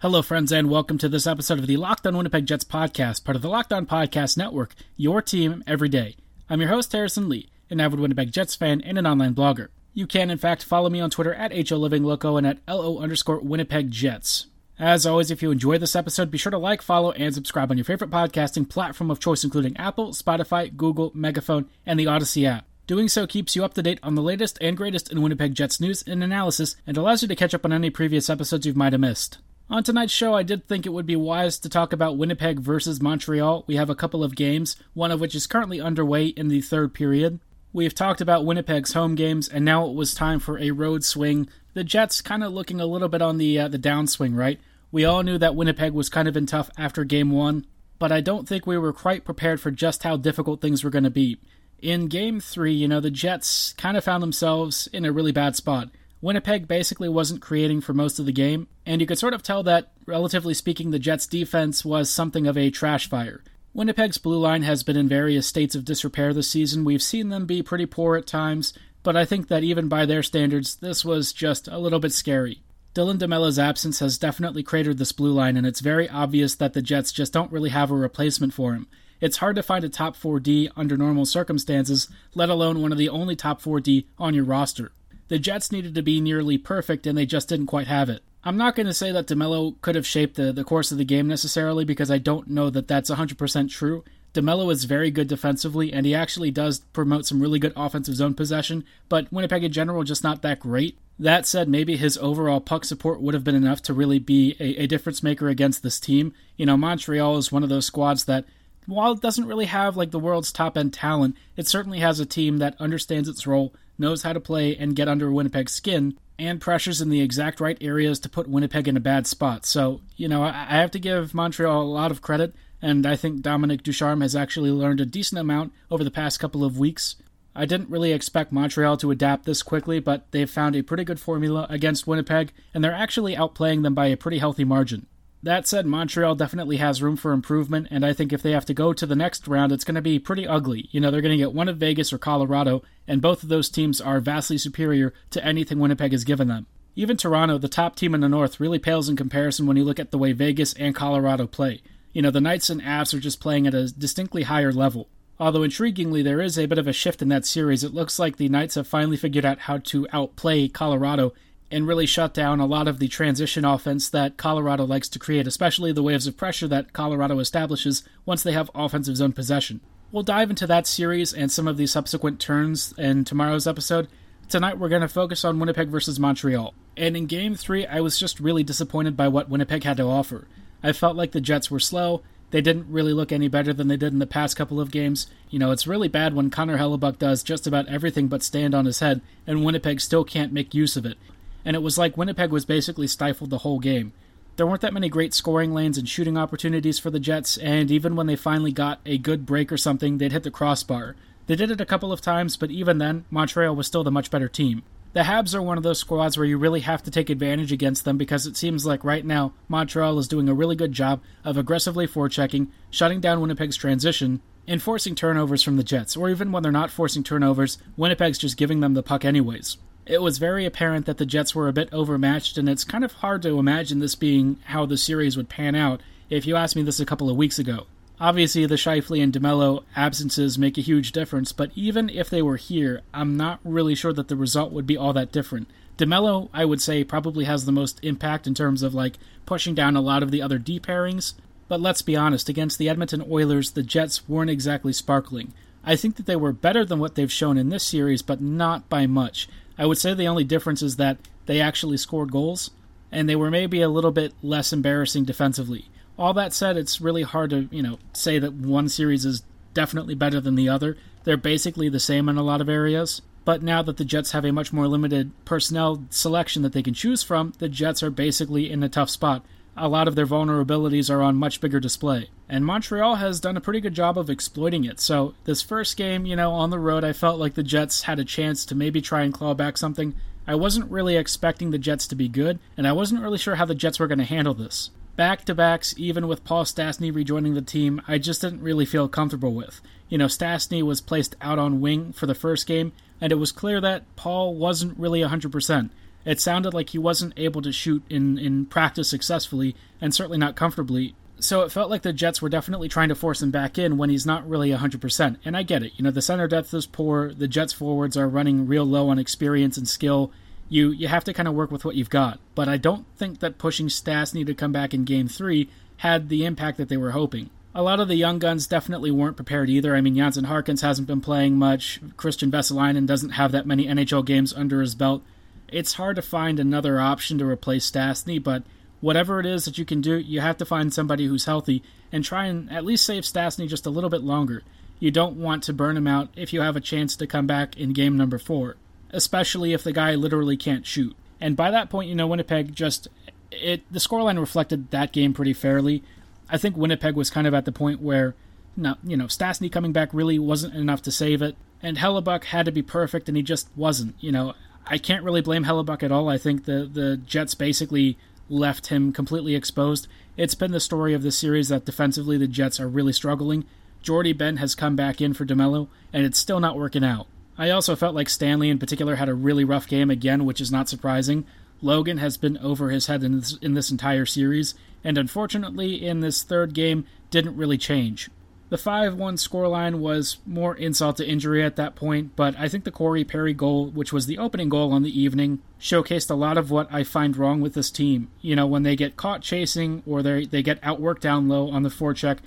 Hello, friends, and welcome to this episode of the Locked On Winnipeg Jets podcast, part of the Locked On Podcast Network, your team every day. I'm your host, Harrison Lee, an avid Winnipeg Jets fan and an online blogger. You can, in fact, follow me on Twitter at HOLivingLoco and at LO underscore Winnipeg Jets. As always, if you enjoy this episode, be sure to like, follow, and subscribe on your favorite podcasting platform of choice, including Apple, Spotify, Google, Megaphone, and the Odyssey app. Doing so keeps you up to date on the latest and greatest in Winnipeg Jets news and analysis and allows you to catch up on any previous episodes you might have missed. On tonight's show, I did think it would be wise to talk about Winnipeg versus Montreal. We have a couple of games, one of which is currently underway in the third period. We have talked about Winnipeg's home games, and now it was time for a road swing. The Jets kind of looking a little bit on the uh, the downswing, right? We all knew that Winnipeg was kind of in tough after game one, but I don't think we were quite prepared for just how difficult things were going to be. In game three, you know, the Jets kind of found themselves in a really bad spot. Winnipeg basically wasn't creating for most of the game, and you could sort of tell that, relatively speaking, the Jets' defense was something of a trash fire. Winnipeg's blue line has been in various states of disrepair this season. We've seen them be pretty poor at times, but I think that even by their standards, this was just a little bit scary. Dylan DeMelo's absence has definitely cratered this blue line, and it's very obvious that the Jets just don't really have a replacement for him. It's hard to find a top 4D under normal circumstances, let alone one of the only top 4D on your roster. The Jets needed to be nearly perfect, and they just didn't quite have it. I'm not going to say that DeMelo could have shaped the, the course of the game necessarily because I don't know that that's 100% true. DeMelo is very good defensively, and he actually does promote some really good offensive zone possession, but Winnipeg in general just not that great. That said, maybe his overall puck support would have been enough to really be a, a difference maker against this team. You know, Montreal is one of those squads that while it doesn't really have like the world's top end talent, it certainly has a team that understands its role, knows how to play and get under Winnipeg's skin, and pressures in the exact right areas to put Winnipeg in a bad spot. So, you know, I, have to give Montreal a lot of credit, and I think Dominic Ducharme has actually learned a decent amount over the past couple of weeks. I didn't really expect Montreal to adapt this quickly, but they've found a pretty good formula against Winnipeg, and they're actually outplaying them by a pretty healthy margin. That said, Montreal definitely has room for improvement, and I think if they have to go to the next round, it's going to be pretty ugly. You know, they're going to get one of Vegas or Colorado, and both of those teams are vastly superior to anything Winnipeg has given them. Even Toronto, the top team in the North, really pales in comparison when you look at the way Vegas and Colorado play. You know, the Knights and Avs are just playing at a distinctly higher level. Although intriguingly, there is a bit of a shift in that series. It looks like the Knights have finally figured out how to outplay Colorado and really shut down a lot of the transition offense that Colorado likes to create, especially the waves of pressure that Colorado establishes once they have offensive zone possession. We'll dive into that series and some of the subsequent turns in tomorrow's episode. Tonight, we're going to focus on Winnipeg versus Montreal. And in Game 3, I was just really disappointed by what Winnipeg had to offer. I felt like the Jets were slow. They didn't really look any better than they did in the past couple of games. You know, it's really bad when Connor Hellebuyck does just about everything but stand on his head, and Winnipeg still can't make use of it and it was like Winnipeg was basically stifled the whole game. There weren't that many great scoring lanes and shooting opportunities for the Jets, and even when they finally got a good break or something, they'd hit the crossbar. They did it a couple of times, but even then, Montreal was still the much better team. The Habs are one of those squads where you really have to take advantage against them because it seems like right now Montreal is doing a really good job of aggressively forechecking, shutting down Winnipeg's transition, and forcing turnovers from the Jets. Or even when they're not forcing turnovers, Winnipeg's just giving them the puck anyways. It was very apparent that the Jets were a bit overmatched, and it's kind of hard to imagine this being how the series would pan out if you asked me this a couple of weeks ago. Obviously, the Scheifele and DeMelo absences make a huge difference, but even if they were here, I'm not really sure that the result would be all that different. DeMelo, I would say, probably has the most impact in terms of like pushing down a lot of the other D pairings. But let's be honest, against the Edmonton Oilers, the Jets weren't exactly sparkling. I think that they were better than what they've shown in this series, but not by much. I would say the only difference is that they actually scored goals, and they were maybe a little bit less embarrassing defensively. All that said, it's really hard to you know say that one series is definitely better than the other. They're basically the same in a lot of areas. But now that the Jets have a much more limited personnel selection that they can choose from, the Jets are basically in a tough spot. a lot of their vulnerabilities are on much bigger display. And Montreal has done a pretty good job of exploiting it. So, this first game, you know, on the road, I felt like the Jets had a chance to maybe try and claw back something. I wasn't really expecting the Jets to be good, and I wasn't really sure how the Jets were going to handle this. Back to backs, even with Paul Stastny rejoining the team, I just didn't really feel comfortable with. You know, Stastny was placed out on wing for the first game, and it was clear that Paul wasn't really 100%. It sounded like he wasn't able to shoot in, in practice successfully, and certainly not comfortably. So it felt like the Jets were definitely trying to force him back in when he's not really 100%. And I get it. You know, the center depth is poor, the Jets forwards are running real low on experience and skill. You you have to kind of work with what you've got. But I don't think that pushing Stastny to come back in game 3 had the impact that they were hoping a lot of the young guns definitely weren't prepared either. I mean, Jansen Harkins hasn't been playing much. Kristian Vesalainen doesn't have that many NHL games under his belt. It's hard to find another option to replace Stastny, but whatever it is that you can do, you have to find somebody who's healthy and try and at least save Stastny just a little bit longer. You don't want to burn him out if you have a chance to come back in game number four, especially if the guy literally can't shoot. And by that point, you know, Winnipeg just it the scoreline reflected that game pretty fairly. I think Winnipeg was kind of at the point where, no, you know, Stastny coming back really wasn't enough to save it, and Hellebuyck had to be perfect, and he just wasn't. You know, I can't really blame Hellebuyck at all. I think the the Jets basically left him completely exposed. It's been the story of the series that defensively the Jets are really struggling. Jordie Benn has come back in for DeMelo, and it's still not working out. I also felt like Stanley in particular had a really rough game again, which is not surprising. Logan has been over his head in this, in this entire series, and unfortunately, in this third game, didn't really change. The 5 1 scoreline was more insult to injury at that point, but I think the Corey Perry goal, which was the opening goal on the evening, showcased a lot of what I find wrong with this team. You know, when they get caught chasing or they, they get outworked down low on the forecheck,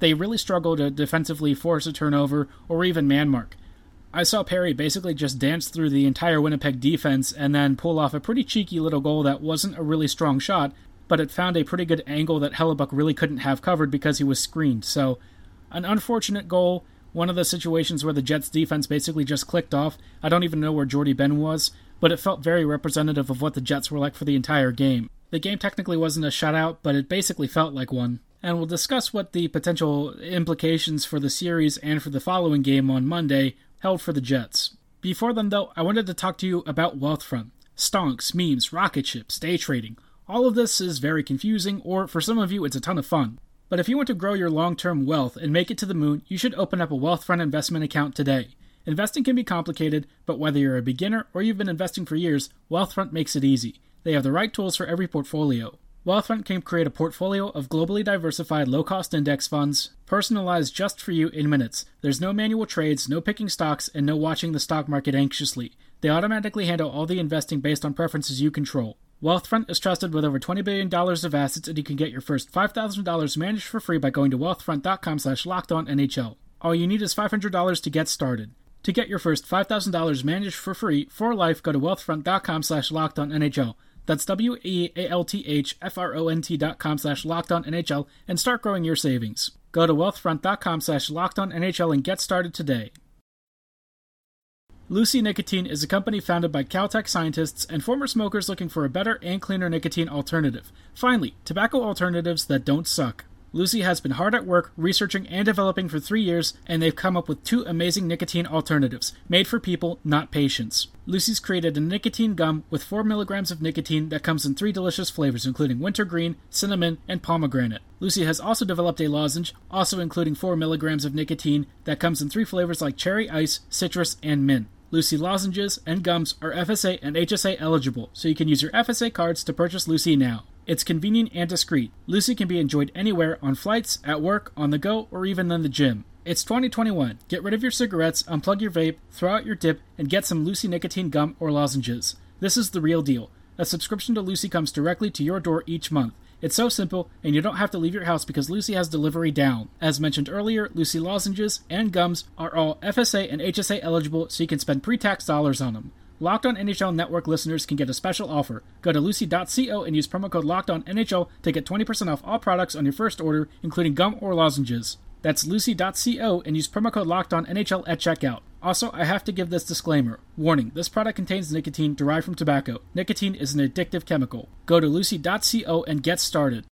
they really struggle to defensively force a turnover or even man mark. I saw Perry basically just dance through the entire Winnipeg defense and then pull off a pretty cheeky little goal that wasn't a really strong shot, but it found a pretty good angle that Hellebuyck really couldn't have covered because he was screened. So, an unfortunate goal. One of the situations where the Jets defense basically just clicked off. I don't even know where Jordie Benn was, but it felt very representative of what the Jets were like for the entire game. The game technically wasn't a shutout, but it basically felt like one. And we'll discuss what the potential implications for the series and for the following game on Monday held for the Jets. Before then, though, I wanted to talk to you about Wealthfront. Stonks, memes, rocket ships, day trading, all of this is very confusing, or for some of you, it's a ton of fun. But if you want to grow your long term wealth and make it to the moon, you should open up a Wealthfront investment account today. Investing can be complicated, but whether you're a beginner or you've been investing for years, Wealthfront makes it easy. They have the right tools for every portfolio. Wealthfront can create a portfolio of globally diversified low cost index funds, personalized just for you in minutes. There's no manual trades, no picking stocks, and no watching the stock market anxiously. They automatically handle all the investing based on preferences you control. Wealthfront is trusted with over $20 billion of assets, and you can get your first $5,000 managed for free by going to wealthfront.com slash NHL. All you need is $500 to get started. To get your first $5,000 managed for free for life, go to wealthfront.com slash NHL. That's W-E-A-L-T-H-F-R-O-N-T dot com slash NHL and start growing your savings. Go to wealthfront.com slash NHL and get started today. Lucy Nicotine is a company founded by Caltech scientists and former smokers looking for a better and cleaner nicotine alternative. Finally, tobacco alternatives that don't suck. Lucy has been hard at work researching and developing for three years, and they've come up with two amazing nicotine alternatives, made for people, not patients. Lucy's created a nicotine gum with 4 milligrams of nicotine that comes in three delicious flavors, including wintergreen, cinnamon, and pomegranate. Lucy has also developed a lozenge, also including 4 milligrams of nicotine, that comes in three flavors like cherry ice, citrus, and mint. Lucy lozenges and gums are FSA and HSA eligible, so you can use your FSA cards to purchase Lucy now. It's convenient and discreet. Lucy can be enjoyed anywhere on flights, at work, on the go, or even in the gym. It's 2021. Get rid of your cigarettes, unplug your vape, throw out your dip, and get some Lucy nicotine gum or lozenges. This is the real deal. A subscription to Lucy comes directly to your door each month. It's so simple, and you don't have to leave your house because Lucy has delivery down. As mentioned earlier, Lucy lozenges and gums are all FSA and HSA eligible, so you can spend pre tax dollars on them. Locked on NHL Network listeners can get a special offer. Go to lucy.co and use promo code Locked On NHL to get 20% off all products on your first order, including gum or lozenges. That's lucy.co and use promo code Locked On NHL at checkout. Also, I have to give this disclaimer. Warning, this product contains nicotine derived from tobacco. Nicotine is an addictive chemical. Go to lucy.co and get started.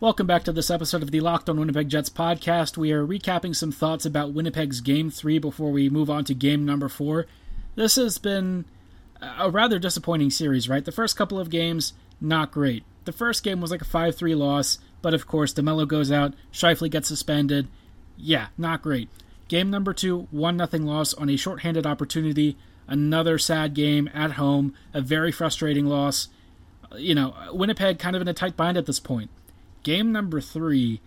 Welcome back to this episode of the Locked on Winnipeg Jets podcast. We are recapping some thoughts about Winnipeg's game three before we move on to game number four. This has been a rather disappointing series, right? The first couple of games, not great. The first game was like a 5 3 loss, but of course, DeMelo goes out, Scheifele gets suspended. Yeah, not great. Game number two, 1 nothing loss on a shorthanded opportunity. Another sad game at home, a very frustrating loss. You know, Winnipeg kind of in a tight bind at this point. Game number three,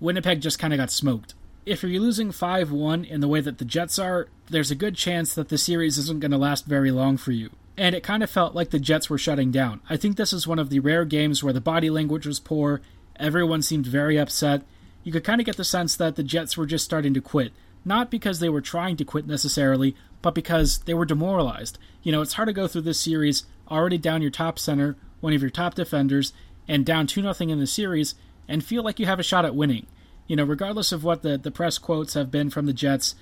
Winnipeg just kind of got smoked. If you're losing 5 1 in the way that the Jets are, there's a good chance that the series isn't going to last very long for you. And it kind of felt like the Jets were shutting down. I think this is one of the rare games where the body language was poor, everyone seemed very upset. You could kind of get the sense that the Jets were just starting to quit. Not because they were trying to quit necessarily, but because they were demoralized. You know, it's hard to go through this series already down your top center, one of your top defenders, and down 2 0 in the series and feel like you have a shot at winning. You know, regardless of what the, the press quotes have been from the Jets,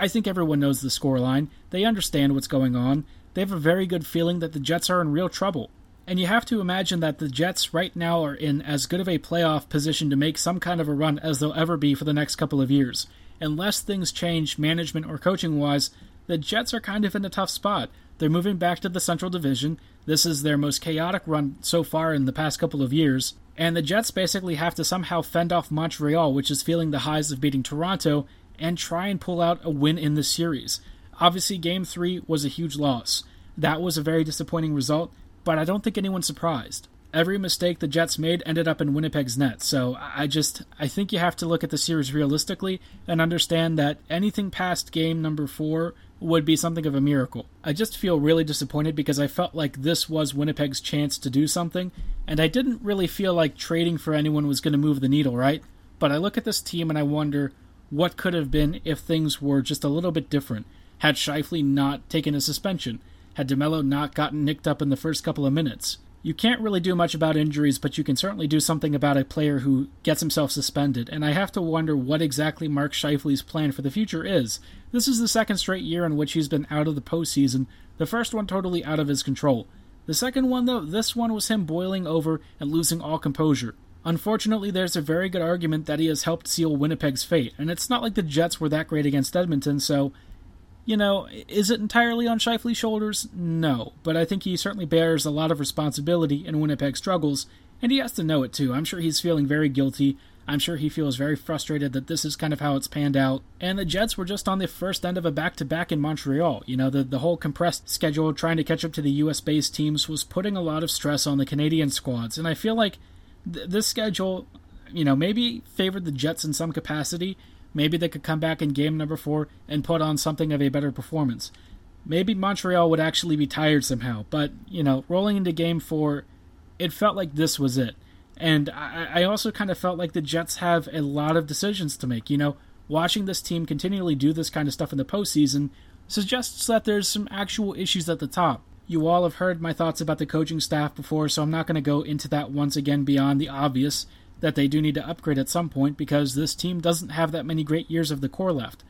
I think everyone knows the scoreline. They understand what's going on. They have a very good feeling that the Jets are in real trouble. And you have to imagine that the Jets right now are in as good of a playoff position to make some kind of a run as they'll ever be for the next couple of years. Unless things change management or coaching wise, the Jets are kind of in a tough spot. They're moving back to the Central Division. This is their most chaotic run so far in the past couple of years. And the Jets basically have to somehow fend off Montreal, which is feeling the highs of beating Toronto, and try and pull out a win in this series. Obviously, game three was a huge loss. That was a very disappointing result, but I don't think anyone's surprised. Every mistake the Jets made ended up in Winnipeg's net, so I just I think you have to look at the series realistically and understand that anything past game number four would be something of a miracle. I just feel really disappointed because I felt like this was Winnipeg's chance to do something, and I didn't really feel like trading for anyone was going to move the needle, right? But I look at this team and I wonder what could have been if things were just a little bit different. Had Scheifele not taken a suspension? Had DeMelo not gotten nicked up in the first couple of minutes? You can't really do much about injuries, but you can certainly do something about a player who gets himself suspended. And I have to wonder what exactly Mark Scheifele's plan for the future is. This is the second straight year in which he's been out of the postseason, the first one totally out of his control. The second one, though, this one was him boiling over and losing all composure. Unfortunately, there's a very good argument that he has helped seal Winnipeg's fate, and it's not like the Jets were that great against Edmonton, so you know, is it entirely on Scheifele's shoulders? No, but I think he certainly bears a lot of responsibility in Winnipeg's struggles, and he has to know it too. I'm sure he's feeling very guilty. I'm sure he feels very frustrated that this is kind of how it's panned out. And the Jets were just on the first end of a back to back in Montreal. You know, the, the whole compressed schedule trying to catch up to the US based teams was putting a lot of stress on the Canadian squads. And I feel like th- this schedule, you know, maybe favored the Jets in some capacity, Maybe they could come back in game number four and put on something of a better performance. Maybe Montreal would actually be tired somehow, but, you know, rolling into game four, it felt like this was it. And I, I also kind of felt like the Jets have a lot of decisions to make. You know, watching this team continually do this kind of stuff in the postseason suggests that there's some actual issues at the top. You all have heard my thoughts about the coaching staff before, so I'm not going to go into that once again beyond the obvious that they do need to upgrade at some point because this team doesn't have that many great years of the core left.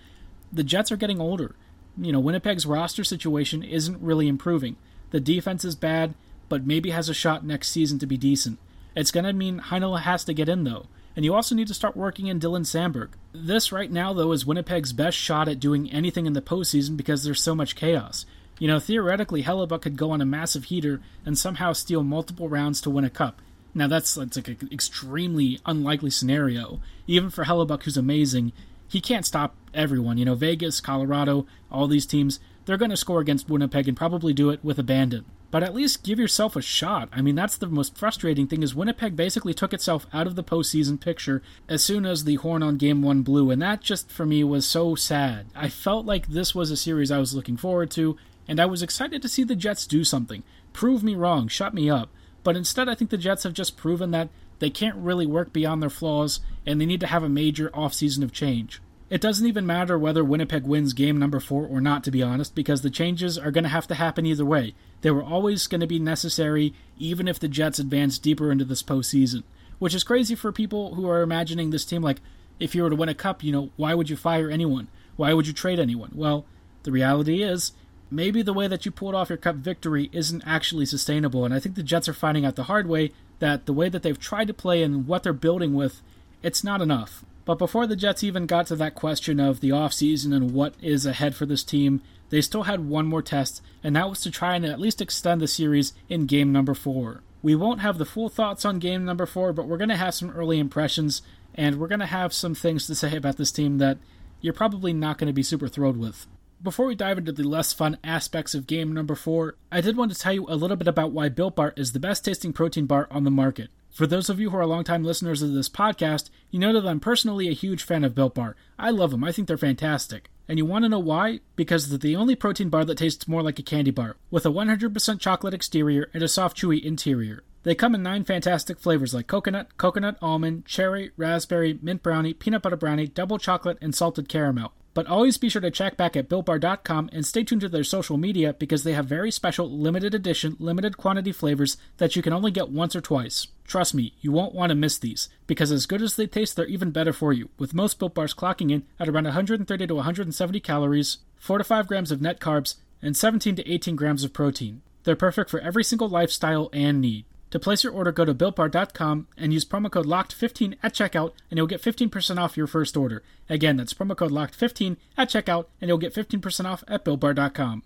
The Jets are getting older. You know, Winnipeg's roster situation isn't really improving. The defense is bad, but maybe has a shot next season to be decent. It's going to mean Heinola has to get in, though. And you also need to start working in Dylan Samberg. This right now, though, is Winnipeg's best shot at doing anything in the postseason because there's so much chaos. You know, theoretically, Hellebuyck could go on a massive heater and somehow steal multiple rounds to win a cup. Now that's that's like an extremely unlikely scenario. Even for Hellebuyck, who's amazing, he can't stop everyone. You know, Vegas, Colorado, all these teams, they're going to score against Winnipeg and probably do it with abandon. But at least give yourself a shot. I mean, that's the most frustrating thing is Winnipeg basically took itself out of the postseason picture as soon as the horn on game one blew, and that just for me was so sad. I felt like this was a series I was looking forward to, and I was excited to see the Jets do something. Prove me wrong, shut me up. But instead, I think the Jets have just proven that they can't really work beyond their flaws and they need to have a major offseason of change. It doesn't even matter whether Winnipeg wins game number four or not, to be honest, because the changes are going to have to happen either way. They were always going to be necessary, even if the Jets advance deeper into this postseason. Which is crazy for people who are imagining this team like, if you were to win a cup, you know, why would you fire anyone? Why would you trade anyone? Well, the reality is, maybe the way that you pulled off your cup victory isn't actually sustainable. And I think the Jets are finding out the hard way that the way that they've tried to play and what they're building with, it's not enough. But before the Jets even got to that question of the offseason and what is ahead for this team, they still had one more test, and that was to try and at least extend the series in game number four. We won't have the full thoughts on game number four, but we're going to have some early impressions, and we're going to have some things to say about this team that you're probably not going to be super thrilled with. Before we dive into the less fun aspects of game number four, I did want to tell you a little bit about why Built Bar is the best tasting protein bar on the market. For those of you who are longtime listeners of this podcast, you know that I'm personally a huge fan of Built Bar. I love them, I think they're fantastic. And you want to know why? Because they're the only protein bar that tastes more like a candy bar, with a 100% chocolate exterior and a soft, chewy interior. They come in nine fantastic flavors like coconut, coconut almond, cherry, raspberry, mint brownie, peanut butter brownie, double chocolate, and salted caramel. But always be sure to check back at BuiltBar.com and stay tuned to their social media because they have very special limited edition, limited quantity flavors that you can only get once or twice. Trust me, you won't want to miss these because as good as they taste, they're even better for you, with most Built Bars clocking in at around 130 to 170 calories, 4 to 5 grams of net carbs, and 17 to 18 grams of protein. They're perfect for every single lifestyle and need. To place your order, go to BuiltBar.com and use promo code LOCKED15 at checkout, and you'll get 15% off your first order. Again, that's promo code LOCKED15 at checkout, and you'll get 15% off at BuiltBar.com.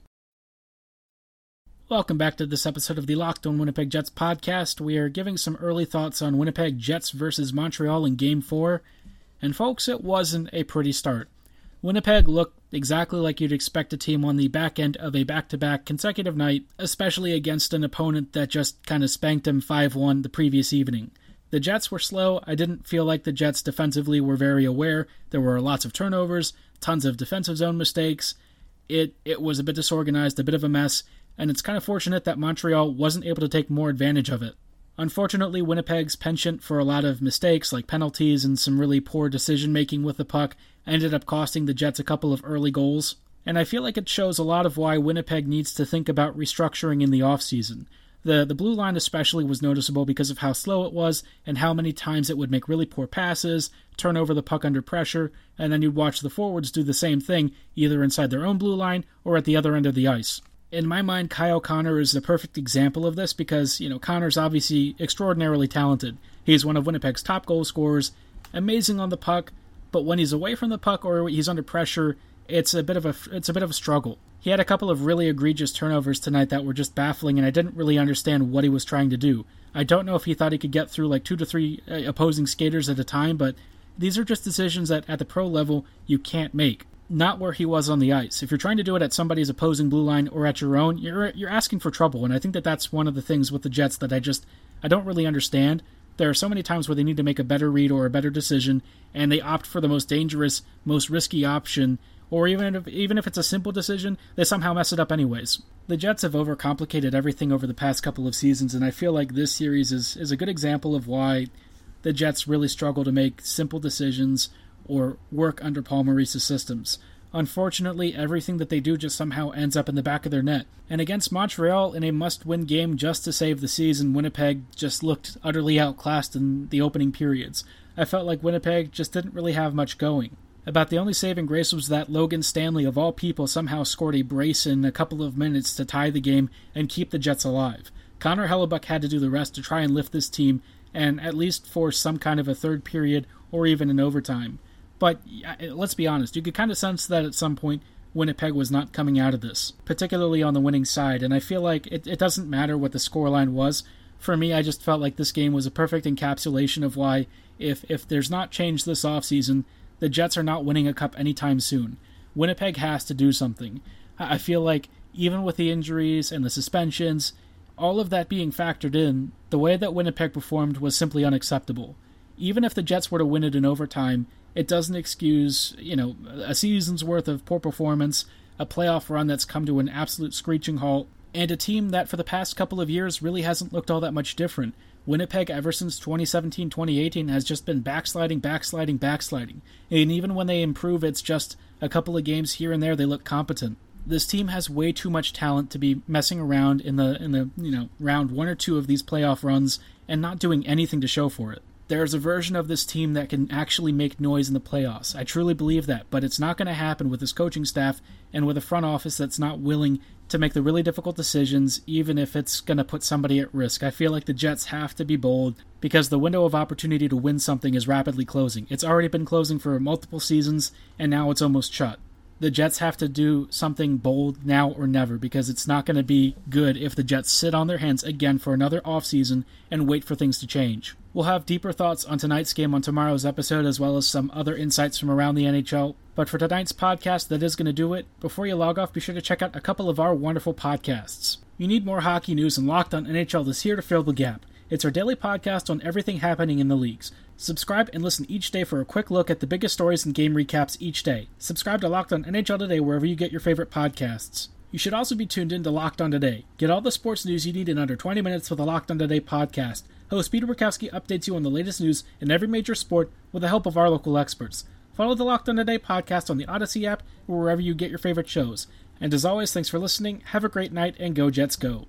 Welcome back to this episode of the Locked on Winnipeg Jets podcast. We are giving some early thoughts on Winnipeg Jets versus Montreal in Game 4. And folks, it wasn't a pretty start. Winnipeg looked exactly like you'd expect a team on the back end of a back to back consecutive night, especially against an opponent that just kind of spanked them 5 1 the previous evening. The Jets were slow. I didn't feel like the Jets defensively were very aware. There were lots of turnovers, tons of defensive zone mistakes. It it was a bit disorganized, a bit of a mess, and it's kind of fortunate that Montreal wasn't able to take more advantage of it. Unfortunately, Winnipeg's penchant for a lot of mistakes like penalties and some really poor decision making with the puck ended up costing the Jets a couple of early goals. And I feel like it shows a lot of why Winnipeg needs to think about restructuring in the offseason. The the blue line especially was noticeable because of how slow it was and how many times it would make really poor passes, turn over the puck under pressure, and then you'd watch the forwards do the same thing either inside their own blue line or at the other end of the ice in my mind, Kyle Connor is the perfect example of this because, you know, Connor's obviously extraordinarily talented. He's one of Winnipeg's top goal scorers, amazing on the puck, but when he's away from the puck or he's under pressure, it's a bit of a it's a bit of a struggle. He had a couple of really egregious turnovers tonight that were just baffling, and I didn't really understand what he was trying to do. I don't know if he thought he could get through like two to three uh, opposing skaters at a time, but these are just decisions that at the pro level you can't make not where he was on the ice. If you're trying to do it at somebody's opposing blue line or at your own, you're you're asking for trouble. And I think that that's one of the things with the Jets that I just I don't really understand. There are so many times where they need to make a better read or a better decision, and they opt for the most dangerous, most risky option. Or even if even if it's a simple decision, they somehow mess it up anyways. The Jets have overcomplicated everything over the past couple of seasons, and I feel like this series is is a good example of why the Jets really struggle to make simple decisions or work under Paul Maurice's systems. Unfortunately, everything that they do just somehow ends up in the back of their net. And against Montreal in a must win game just to save the season, Winnipeg just looked utterly outclassed in the opening periods. I felt like Winnipeg just didn't really have much going. About the only saving grace was that Logan Stanley, of all people, somehow scored a brace in a couple of minutes to tie the game and keep the Jets alive. Connor Hellebuyck had to do the rest to try and lift this team and at least force some kind of a third period or even an overtime. But eh, let's be honest, you could kind of sense that at some point Winnipeg was not coming out of this, particularly on the winning side. And I feel like it, it doesn't matter what the scoreline was. For me, I just felt like this game was a perfect encapsulation of why, if if there's not change this offseason, the Jets are not winning a cup anytime soon. Winnipeg has to do something. I feel like even with the injuries and the suspensions, all of that being factored in, the way that Winnipeg performed was simply unacceptable. Even if the Jets were to win it in overtime, it doesn't excuse, you know, a season's worth of poor performance, a playoff run that's come to an absolute screeching halt, and a team that for the past couple of years really hasn't looked all that much different. Winnipeg, ever since 2017 2018, has just been backsliding, backsliding, backsliding. And even when they improve, it's just a couple of games here and there they look competent. This team has way too much talent to be messing around in the in the you know round one or two of these playoff runs and not doing anything to show for it there's a version of this team that can actually make noise in the playoffs. I truly believe that, but it's not going to happen with this coaching staff and with a front office that's not willing to make the really difficult decisions, even if it's going to put somebody at risk. I feel like the Jets have to be bold because the window of opportunity to win something is rapidly closing. It's already been closing for multiple seasons, and now it's almost shut the Jets have to do something bold now or never because it's not going to be good if the Jets sit on their hands again for another offseason and wait for things to change. We'll have deeper thoughts on tonight's game on tomorrow's episode as well as some other insights from around the NHL. But for tonight's podcast, that is going to do it. Before you log off, be sure to check out a couple of our wonderful podcasts. You need more hockey news, and Locked on NHL is here to fill the gap. It's our daily podcast on everything happening in the leagues. Subscribe and listen each day for a quick look at the biggest stories and game recaps each day. Subscribe to Locked On NHL Today wherever you get your favorite podcasts. You should also be tuned in to Locked On Today. Get all the sports news you need in under 20 minutes with the Locked On Today podcast. Host Peter Bukowski updates you on the latest news in every major sport with the help of our local experts. Follow the Locked On Today podcast on the Odyssey app or wherever you get your favorite shows. And as always, thanks for listening. Have a great night and go Jets go.